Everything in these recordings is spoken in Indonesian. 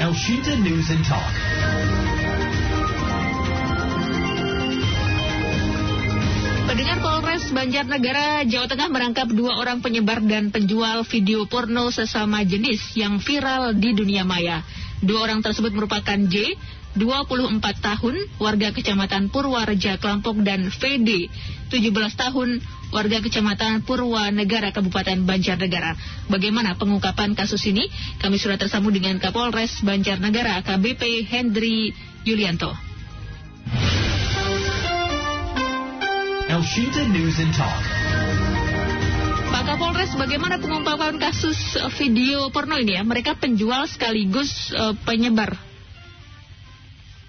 Elshita News and Talk. Pendengar Polres Banjarnegara, Jawa Tengah merangkap dua orang penyebar dan penjual video porno sesama jenis yang viral di dunia maya. Dua orang tersebut merupakan J, 24 tahun, warga Kecamatan Purwareja Klampok dan VD, 17 tahun, warga Kecamatan Purwanegara Kabupaten Banjarnegara. Bagaimana pengungkapan kasus ini? Kami sudah tersambung dengan Kapolres Banjarnegara KBP Hendri Yulianto. Elshita News and Talk. Pak Kapolres, bagaimana pengungkapan kasus video porno ini ya? Mereka penjual sekaligus eh, penyebar.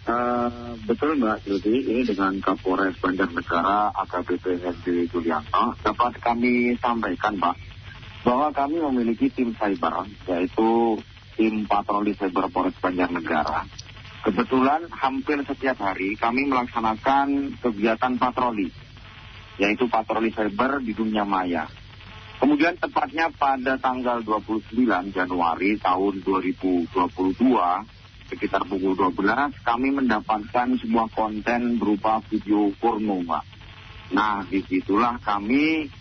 Uh, betul Mbak Yudi, ini dengan Kapolres Banjarnegara AKBP Hendri Julianto dapat kami sampaikan Mbak bahwa kami memiliki tim cyber yaitu tim patroli cyber Polres Banjarnegara. Kebetulan hampir setiap hari kami melaksanakan kegiatan patroli yaitu patroli cyber di dunia maya. Kemudian tepatnya pada tanggal 29 Januari tahun 2022 sekitar pukul 12 kami mendapatkan sebuah konten berupa video porno Mbak. Nah di situlah kami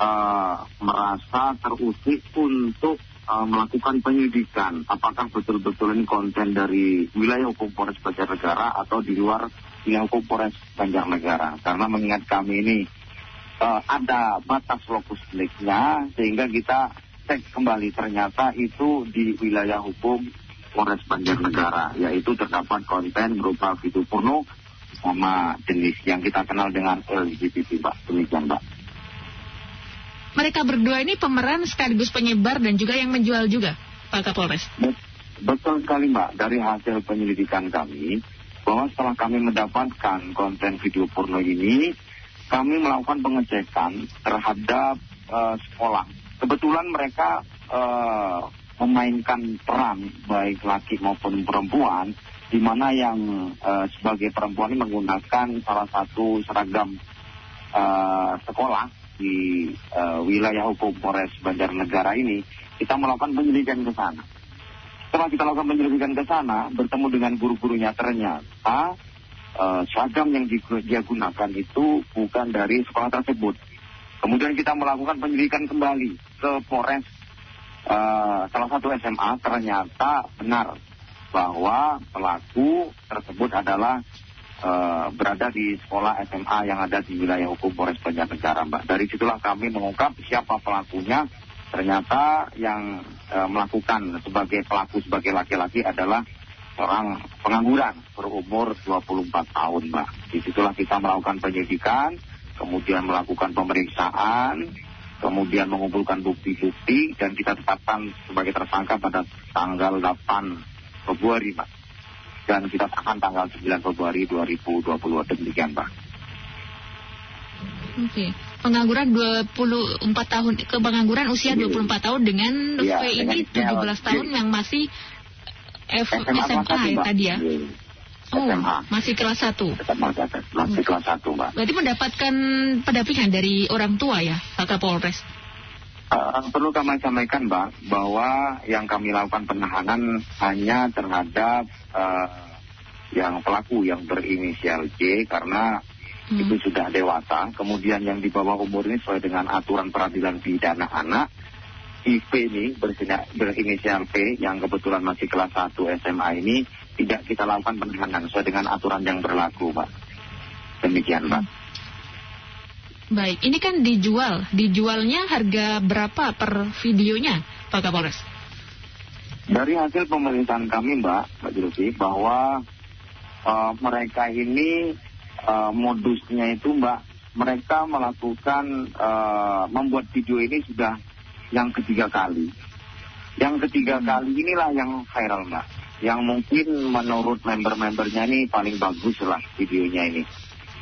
uh, merasa terusik untuk uh, melakukan penyelidikan apakah betul-betul ini konten dari wilayah hukum Polres Banjarnegara atau di luar wilayah hukum Polres Banjarnegara? Karena mengingat kami ini uh, ada batas lokus deliknya sehingga kita cek kembali. Ternyata itu di wilayah hukum Polres Banjarnegara, yaitu terdapat konten berupa video porno sama jenis yang kita kenal dengan LGBT, Mbak. Demikian, Mbak. Mereka berdua ini pemeran sekaligus penyebar dan juga yang menjual juga, Pak Kapolres. Betul sekali, Mbak. Dari hasil penyelidikan kami, bahwa setelah kami mendapatkan konten video porno ini, kami melakukan pengecekan terhadap uh, sekolah. Kebetulan mereka uh, memainkan peran baik laki maupun perempuan di mana yang uh, sebagai perempuan ini menggunakan salah satu seragam uh, sekolah di uh, wilayah hukum Polres Banjarnegara ini kita melakukan penyelidikan ke sana. Setelah kita lakukan penyelidikan ke sana, bertemu dengan guru-gurunya ternyata uh, seragam yang dia gunakan itu bukan dari sekolah tersebut. Kemudian kita melakukan penyelidikan kembali ke Polres uh, salah satu SMA ternyata benar bahwa pelaku tersebut adalah uh, berada di sekolah SMA yang ada di wilayah hukum Polres Banjarnegara, Mbak. Dari situlah kami mengungkap siapa pelakunya. Ternyata yang uh, melakukan sebagai pelaku sebagai laki-laki adalah seorang pengangguran berumur 24 tahun, Mbak. Di situlah kita melakukan penyidikan, kemudian melakukan pemeriksaan, kemudian mengumpulkan bukti-bukti dan kita tetapkan sebagai tersangka pada tanggal 8 Februari, Pak. Dan kita tahan tanggal 9 Februari 2020 demikian, Pak. Oke. Pengangguran 24 tahun, ke pengangguran usia 24 tahun dengan Iya, V ini dengan 17 tahun yang masih F, SMA, ya Mbak. tadi ya? Iya. Oh, SMA. masih kelas 1. Tetap masih, masih kelas 1, Mbak. Berarti mendapatkan pendampingan dari orang tua ya, Pak Kapolres? Uh, perlu kami sampaikan, Mbak, bahwa yang kami lakukan penahanan hanya terhadap uh, yang pelaku yang berinisial J karena Hmm. itu sudah dewasa. Kemudian yang di bawah umur ini sesuai dengan aturan peradilan pidana anak. IP ini berinisial P yang kebetulan masih kelas 1 SMA ini tidak kita lakukan penahanan sesuai dengan aturan yang berlaku, Mbak. Demikian, Mbak. Baik, ini kan dijual. Dijualnya harga berapa per videonya, Pak Kapolres? Dari hasil pemeriksaan kami, Mbak, Mbak Julfi, bahwa uh, mereka ini uh, modusnya itu, Mbak, mereka melakukan uh, membuat video ini sudah yang ketiga kali. Yang ketiga kali inilah yang viral, Mbak. Yang mungkin menurut member-membernya ini paling bagus lah videonya ini.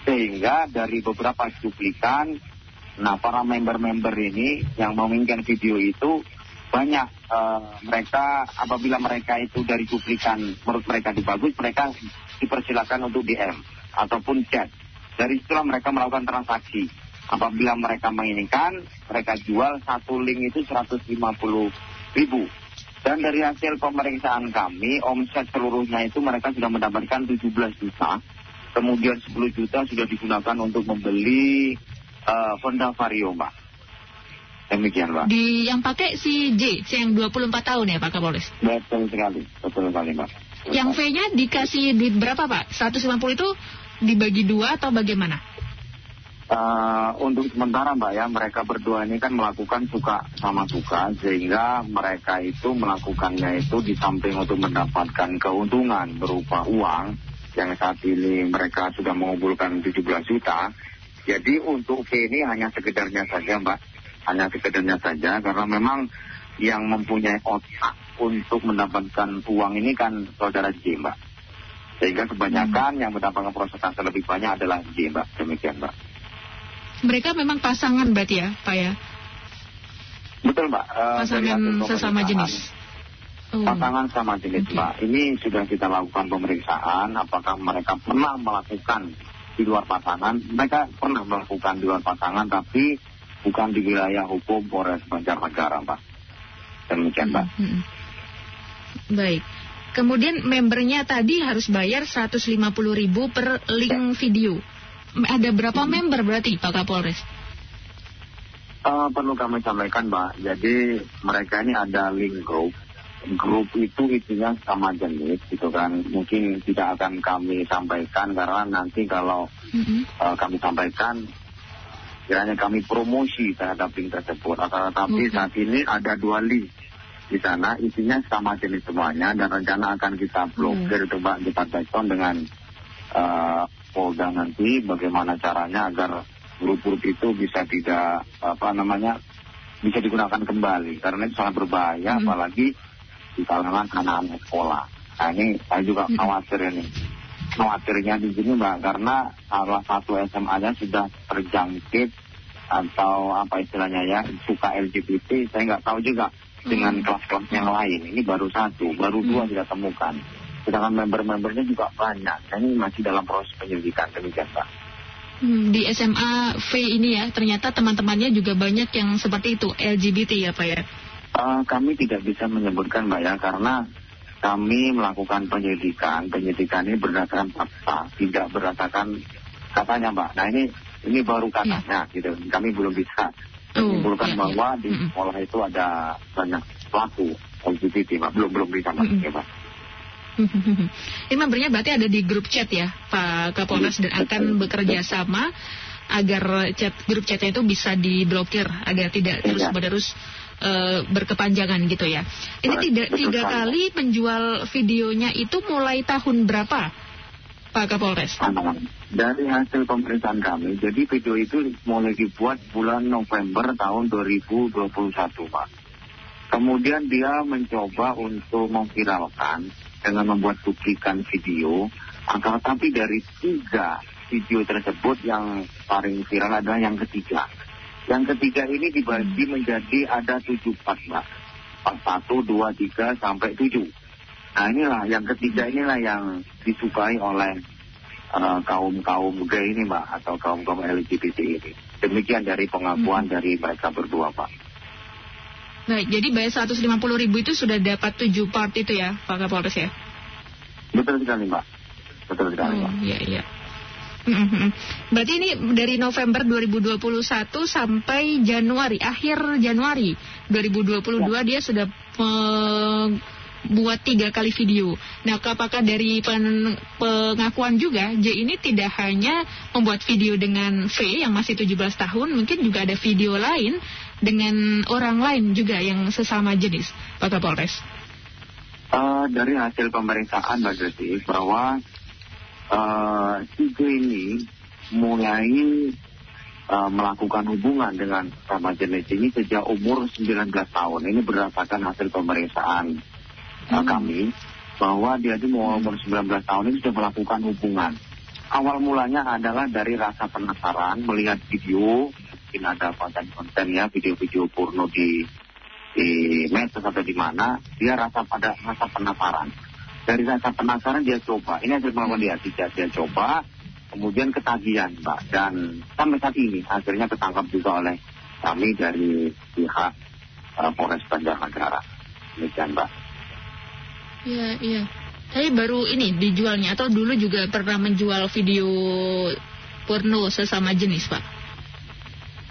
Sehingga dari beberapa cuplikan, nah para member-member ini yang menginginkan video itu banyak eh, mereka apabila mereka itu dari cuplikan menurut mereka itu bagus, mereka dipersilakan untuk DM ataupun chat. Dari situlah mereka melakukan transaksi. Apabila mereka menginginkan, mereka jual satu link itu 150 ribu. Dan dari hasil pemeriksaan kami, omset seluruhnya itu mereka sudah mendapatkan 17 juta. Kemudian 10 juta sudah digunakan untuk membeli uh, Honda Vario, Mbak. Demikian, Mbak. Di yang pakai si J, si yang 24 tahun ya Pak Kapolres? Betul sekali, betul sekali, Mbak. Yang V-nya dikasih duit berapa Pak? 150 itu dibagi dua atau bagaimana? Uh, untuk sementara Mbak ya, mereka berdua ini kan melakukan suka sama suka, sehingga mereka itu melakukannya itu di samping untuk mendapatkan keuntungan berupa uang, yang saat ini mereka sudah mengumpulkan 17 juta. Jadi untuk V ini hanya sekedarnya saja Mbak, hanya sekedarnya saja, karena memang yang mempunyai otak untuk mendapatkan uang ini kan saudara J Mbak. Sehingga kebanyakan hmm. yang mendapatkan prosentase lebih banyak adalah J Mbak, demikian Mbak mereka memang pasangan berarti ya, Pak ya? Betul, Mbak. Uh, pasangan sesama jenis. Oh. Pasangan sama jenis, okay. Mbak. Ini sudah kita lakukan pemeriksaan, apakah mereka pernah melakukan di luar pasangan. Mereka pernah melakukan di luar pasangan, tapi bukan di wilayah hukum Polres Banjarnegara, Mbak. Demikian, Mbak. Hmm, hmm. Baik. Kemudian membernya tadi harus bayar 150 ribu per link video ada berapa member berarti Pak Kapolres? Uh, perlu kami sampaikan Mbak, jadi mereka ini ada link group. Grup itu isinya sama jenis gitu kan. Mungkin tidak akan kami sampaikan karena nanti kalau mm-hmm. uh, kami sampaikan kiranya kami promosi terhadap link tersebut. Akan tetapi okay. saat ini ada dua link di sana isinya sama jenis semuanya dan rencana akan kita blokir mm. itu Mbak di dengan uh, Polda nanti bagaimana caranya agar grup-grup itu bisa tidak apa namanya bisa digunakan kembali karena itu sangat berbahaya hmm. apalagi di kalangan anak-anak sekolah. Nah ini saya juga hmm. khawatir ini. Khawatirnya di sini mbak karena salah satu SMA-nya sudah terjangkit atau apa istilahnya ya suka LGBT saya nggak tahu juga dengan hmm. kelas-kelas yang lain ini baru satu baru dua tidak hmm. temukan Sedangkan member-membernya juga banyak. Nah, ini masih dalam proses penyelidikan demikian Pak. Hmm, di SMA V ini ya, ternyata teman-temannya juga banyak yang seperti itu, LGBT ya Pak ya? Uh, kami tidak bisa menyebutkan Mbak ya, karena kami melakukan penyelidikan. Penyelidikan ini berdasarkan fakta, tidak berdasarkan katanya Mbak. Nah ini ini baru katanya ya. gitu. Kami belum bisa oh, menyimpulkan ya, bahwa ya. di sekolah itu ada banyak pelaku LGBT Mbak. Belum belum bisa Mbak. Ya, Mbak. Ini membernya berarti ada di grup chat ya Pak Kapolres dan akan bekerja sama agar chat grup chatnya itu bisa diblokir agar tidak iya. terus menerus uh, berkepanjangan gitu ya. Ini tidak tiga kali penjual videonya itu mulai tahun berapa Pak Kapolres? Dari hasil pemeriksaan kami, jadi video itu mulai dibuat bulan November tahun 2021 Pak. Kemudian dia mencoba untuk memviralkan dengan membuat cuplikan video. Akan tetapi dari tiga video tersebut yang paling viral adalah yang ketiga. Yang ketiga ini dibagi hmm. menjadi ada tujuh part, Mbak. Part satu, dua, tiga, sampai tujuh. Nah inilah, yang ketiga inilah yang disukai oleh uh, kaum-kaum gay ini, Mbak, atau kaum-kaum LGBT ini. Demikian dari pengakuan hmm. dari mereka berdua, Pak. Baik, jadi bayar 150 ribu itu sudah dapat 7 part itu ya, Pak Kapolres ya? Betul sekali, Mbak. Betul sekali, oh, Mbak. Iya, iya. Berarti ini dari November 2021 sampai Januari, akhir Januari 2022 ya. dia sudah membuat tiga kali video. Nah, apakah dari pen, pengakuan juga J ini tidak hanya membuat video dengan V yang masih 17 tahun, mungkin juga ada video lain dengan orang lain juga yang sesama jenis, Pak Kapolres? Uh, dari hasil pemeriksaan Mbak Desi bahwa uh, si ini mulai uh, melakukan hubungan dengan sama jenis ini sejak umur 19 tahun. Ini berdasarkan hasil pemeriksaan uh, hmm. kami bahwa dia di umur 19 tahun ini sudah melakukan hubungan. Awal mulanya adalah dari rasa penasaran melihat video mungkin ada konten-konten ya video-video porno di di medsos atau di mana dia rasa pada rasa penasaran dari rasa penasaran dia coba ini hasil pengakuan dia tidak dia coba kemudian ketagihan mbak dan sampai saat ini akhirnya ketangkap juga oleh kami dari pihak uh, Polres Banjarnegara Demikian Mbak. Iya, iya. Tapi baru ini dijualnya atau dulu juga pernah menjual video porno sesama jenis, Pak?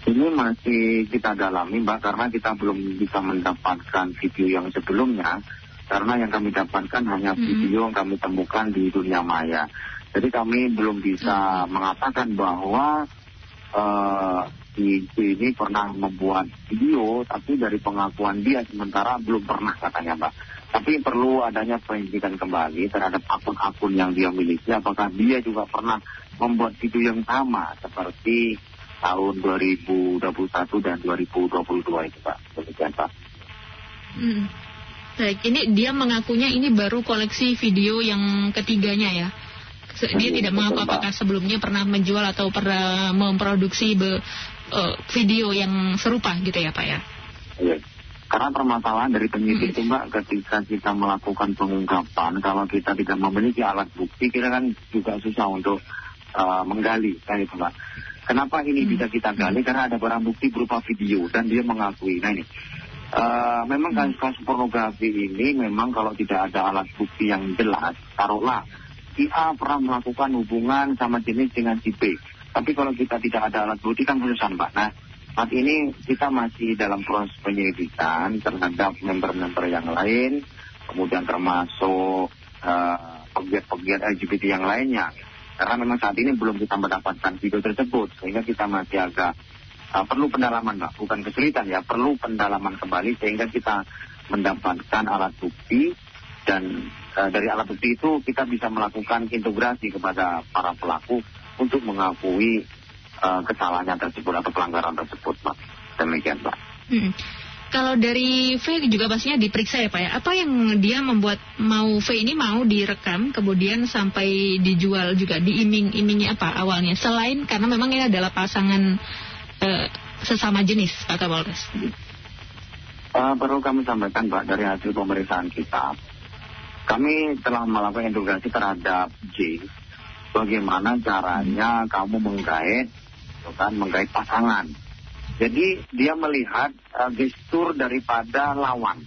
Ini masih kita dalami Mbak karena kita belum bisa mendapatkan video yang sebelumnya karena yang kami dapatkan hanya Mm-mm. video yang kami temukan di dunia maya. Jadi kami belum bisa mengatakan bahwa eh si si ini pernah membuat video, tapi dari pengakuan dia sementara belum pernah katanya Mbak. Tapi perlu adanya penyelidikan kembali terhadap akun-akun yang dia miliki. Apakah dia juga pernah membuat video yang sama seperti tahun 2021 dan 2022 itu Pak. Demikian Pak. Hmm. Baik, ini dia mengakunya ini baru koleksi video yang ketiganya ya. Dia Iya, tidak mengaku betul, apakah sebelumnya pernah menjual atau pernah memproduksi be- eh, video yang serupa gitu ya Pak ya. Iya. Karena permasalahan dari penyidik itu Mbak, ketika kita melakukan pengungkapan, kalau kita tidak memiliki alat bukti, kita kan juga susah untuk uh, menggali, kan itu Mbak. Kenapa ini bisa kita gali? Karena ada barang bukti berupa video dan dia mengakui. Nah ini, uh, memang kasus-kasus pornografi ini memang kalau tidak ada alat bukti yang jelas, taruhlah si A pernah melakukan hubungan sama jenis dengan si B. Tapi kalau kita tidak ada alat bukti kan susah Mbak. Nah, saat ini kita masih dalam proses penyelidikan terhadap member-member yang lain, kemudian termasuk eh, pegiat-pegiat LGBT yang lainnya. Karena memang saat ini belum kita mendapatkan video tersebut, sehingga kita masih agak eh, perlu pendalaman, Mbak. Bukan kesulitan ya, perlu pendalaman kembali sehingga kita mendapatkan alat bukti dan eh, dari alat bukti itu kita bisa melakukan integrasi kepada para pelaku untuk mengakui eh, kesalahannya tersebut atau pelanggaran tersebut, Pak. Demikian, Pak. Kalau dari V juga pastinya diperiksa ya Pak ya. Apa yang dia membuat mau V ini mau direkam kemudian sampai dijual juga diiming-imingi apa awalnya? Selain karena memang ini adalah pasangan eh, sesama jenis Pak Kapolres. Eh, perlu kami sampaikan, Pak, dari hasil pemeriksaan kita, kami telah melakukan integrasi terhadap J. Bagaimana caranya kamu menggait, gitu kan, menggait pasangan. Jadi dia melihat eh, gestur daripada lawan.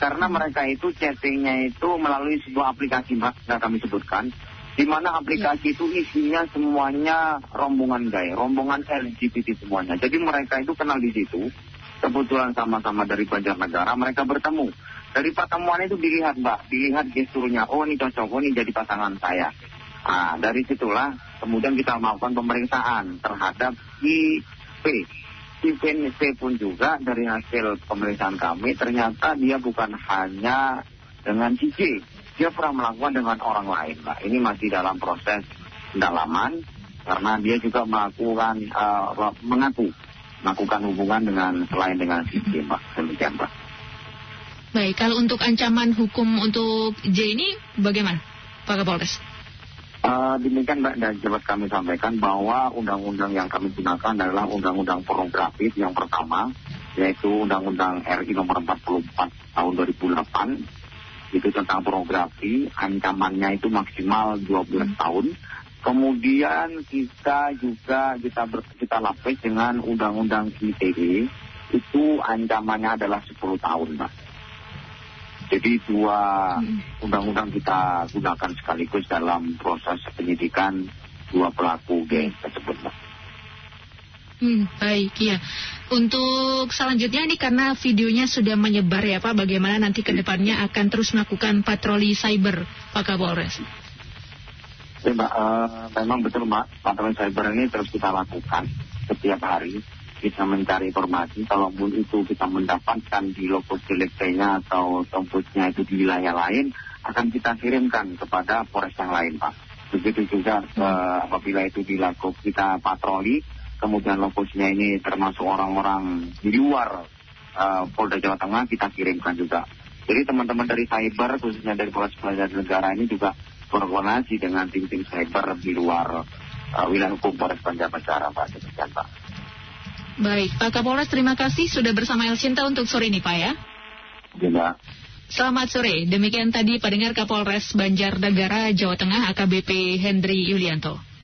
Karena mereka itu chattingnya itu melalui sebuah aplikasi, Mbak, yang kami sebutkan. Di mana aplikasi itu isinya semuanya rombongan gay, rombongan LGBT semuanya. Jadi mereka itu kenal di situ. Kebetulan sama-sama dari Banjarnegara, mereka bertemu. Dari pertemuan itu dilihat, Mbak, dilihat gesturnya. Oh, ini cocok, oh, ini jadi pasangan saya. Nah, dari situlah kemudian kita melakukan pemeriksaan terhadap si P. Si PNC pun juga dari hasil pemeriksaan kami ternyata dia bukan hanya dengan si J. Dia pernah melakukan dengan orang lain, Mbak. Ini masih dalam proses pendalaman karena dia juga melakukan eh, mengaku melakukan hubungan dengan selain dengan si J, Mbak. Demikian, Mbak. Baik, kalau untuk ancaman hukum untuk J ini bagaimana Pak Kapolres? Eh, demikian Mbak dan dapat kami sampaikan bahwa undang-undang yang kami gunakan adalah undang-undang pornografi yang pertama yaitu undang-undang RI nomor 44 tahun 2008 itu tentang pornografi ancamannya itu maksimal 12 tahun. Kemudian kita juga kita ber, kita lapis dengan undang-undang ITE itu ancamannya adalah 10 tahun Mbak jadi dua undang-undang kita gunakan sekaligus dalam proses penyidikan dua pelaku geng tersebut. Hmm, baik ya. Untuk selanjutnya ini karena videonya sudah menyebar ya Pak, bagaimana nanti ke depannya akan terus melakukan patroli cyber Pak Kapolres? Ya, Mbak, eh, memang betul Mbak, patroli cyber ini terus kita lakukan setiap hari. Kita mencari informasi, kalaupun itu kita mendapatkan di lokus nya atau tembusnya itu di wilayah lain, akan kita kirimkan kepada Polres yang lain, Pak. Begitu juga eh, apabila itu dilakukan kita patroli, kemudian lokusnya ini termasuk orang-orang di luar eh, Polda Jawa Tengah, kita kirimkan juga. Jadi teman-teman dari cyber, khususnya dari Polres Pelajaran Negara ini juga berkoordinasi dengan tim-tim cyber di luar eh, wilayah hukum Polres Banjarnegara, Pak. Demikian, Pak. Baik, Pak Kapolres terima kasih sudah bersama El Cinta untuk sore ini Pak ya. Juga. Selamat sore, demikian tadi pendengar Kapolres Banjarnegara Jawa Tengah AKBP Hendri Yulianto.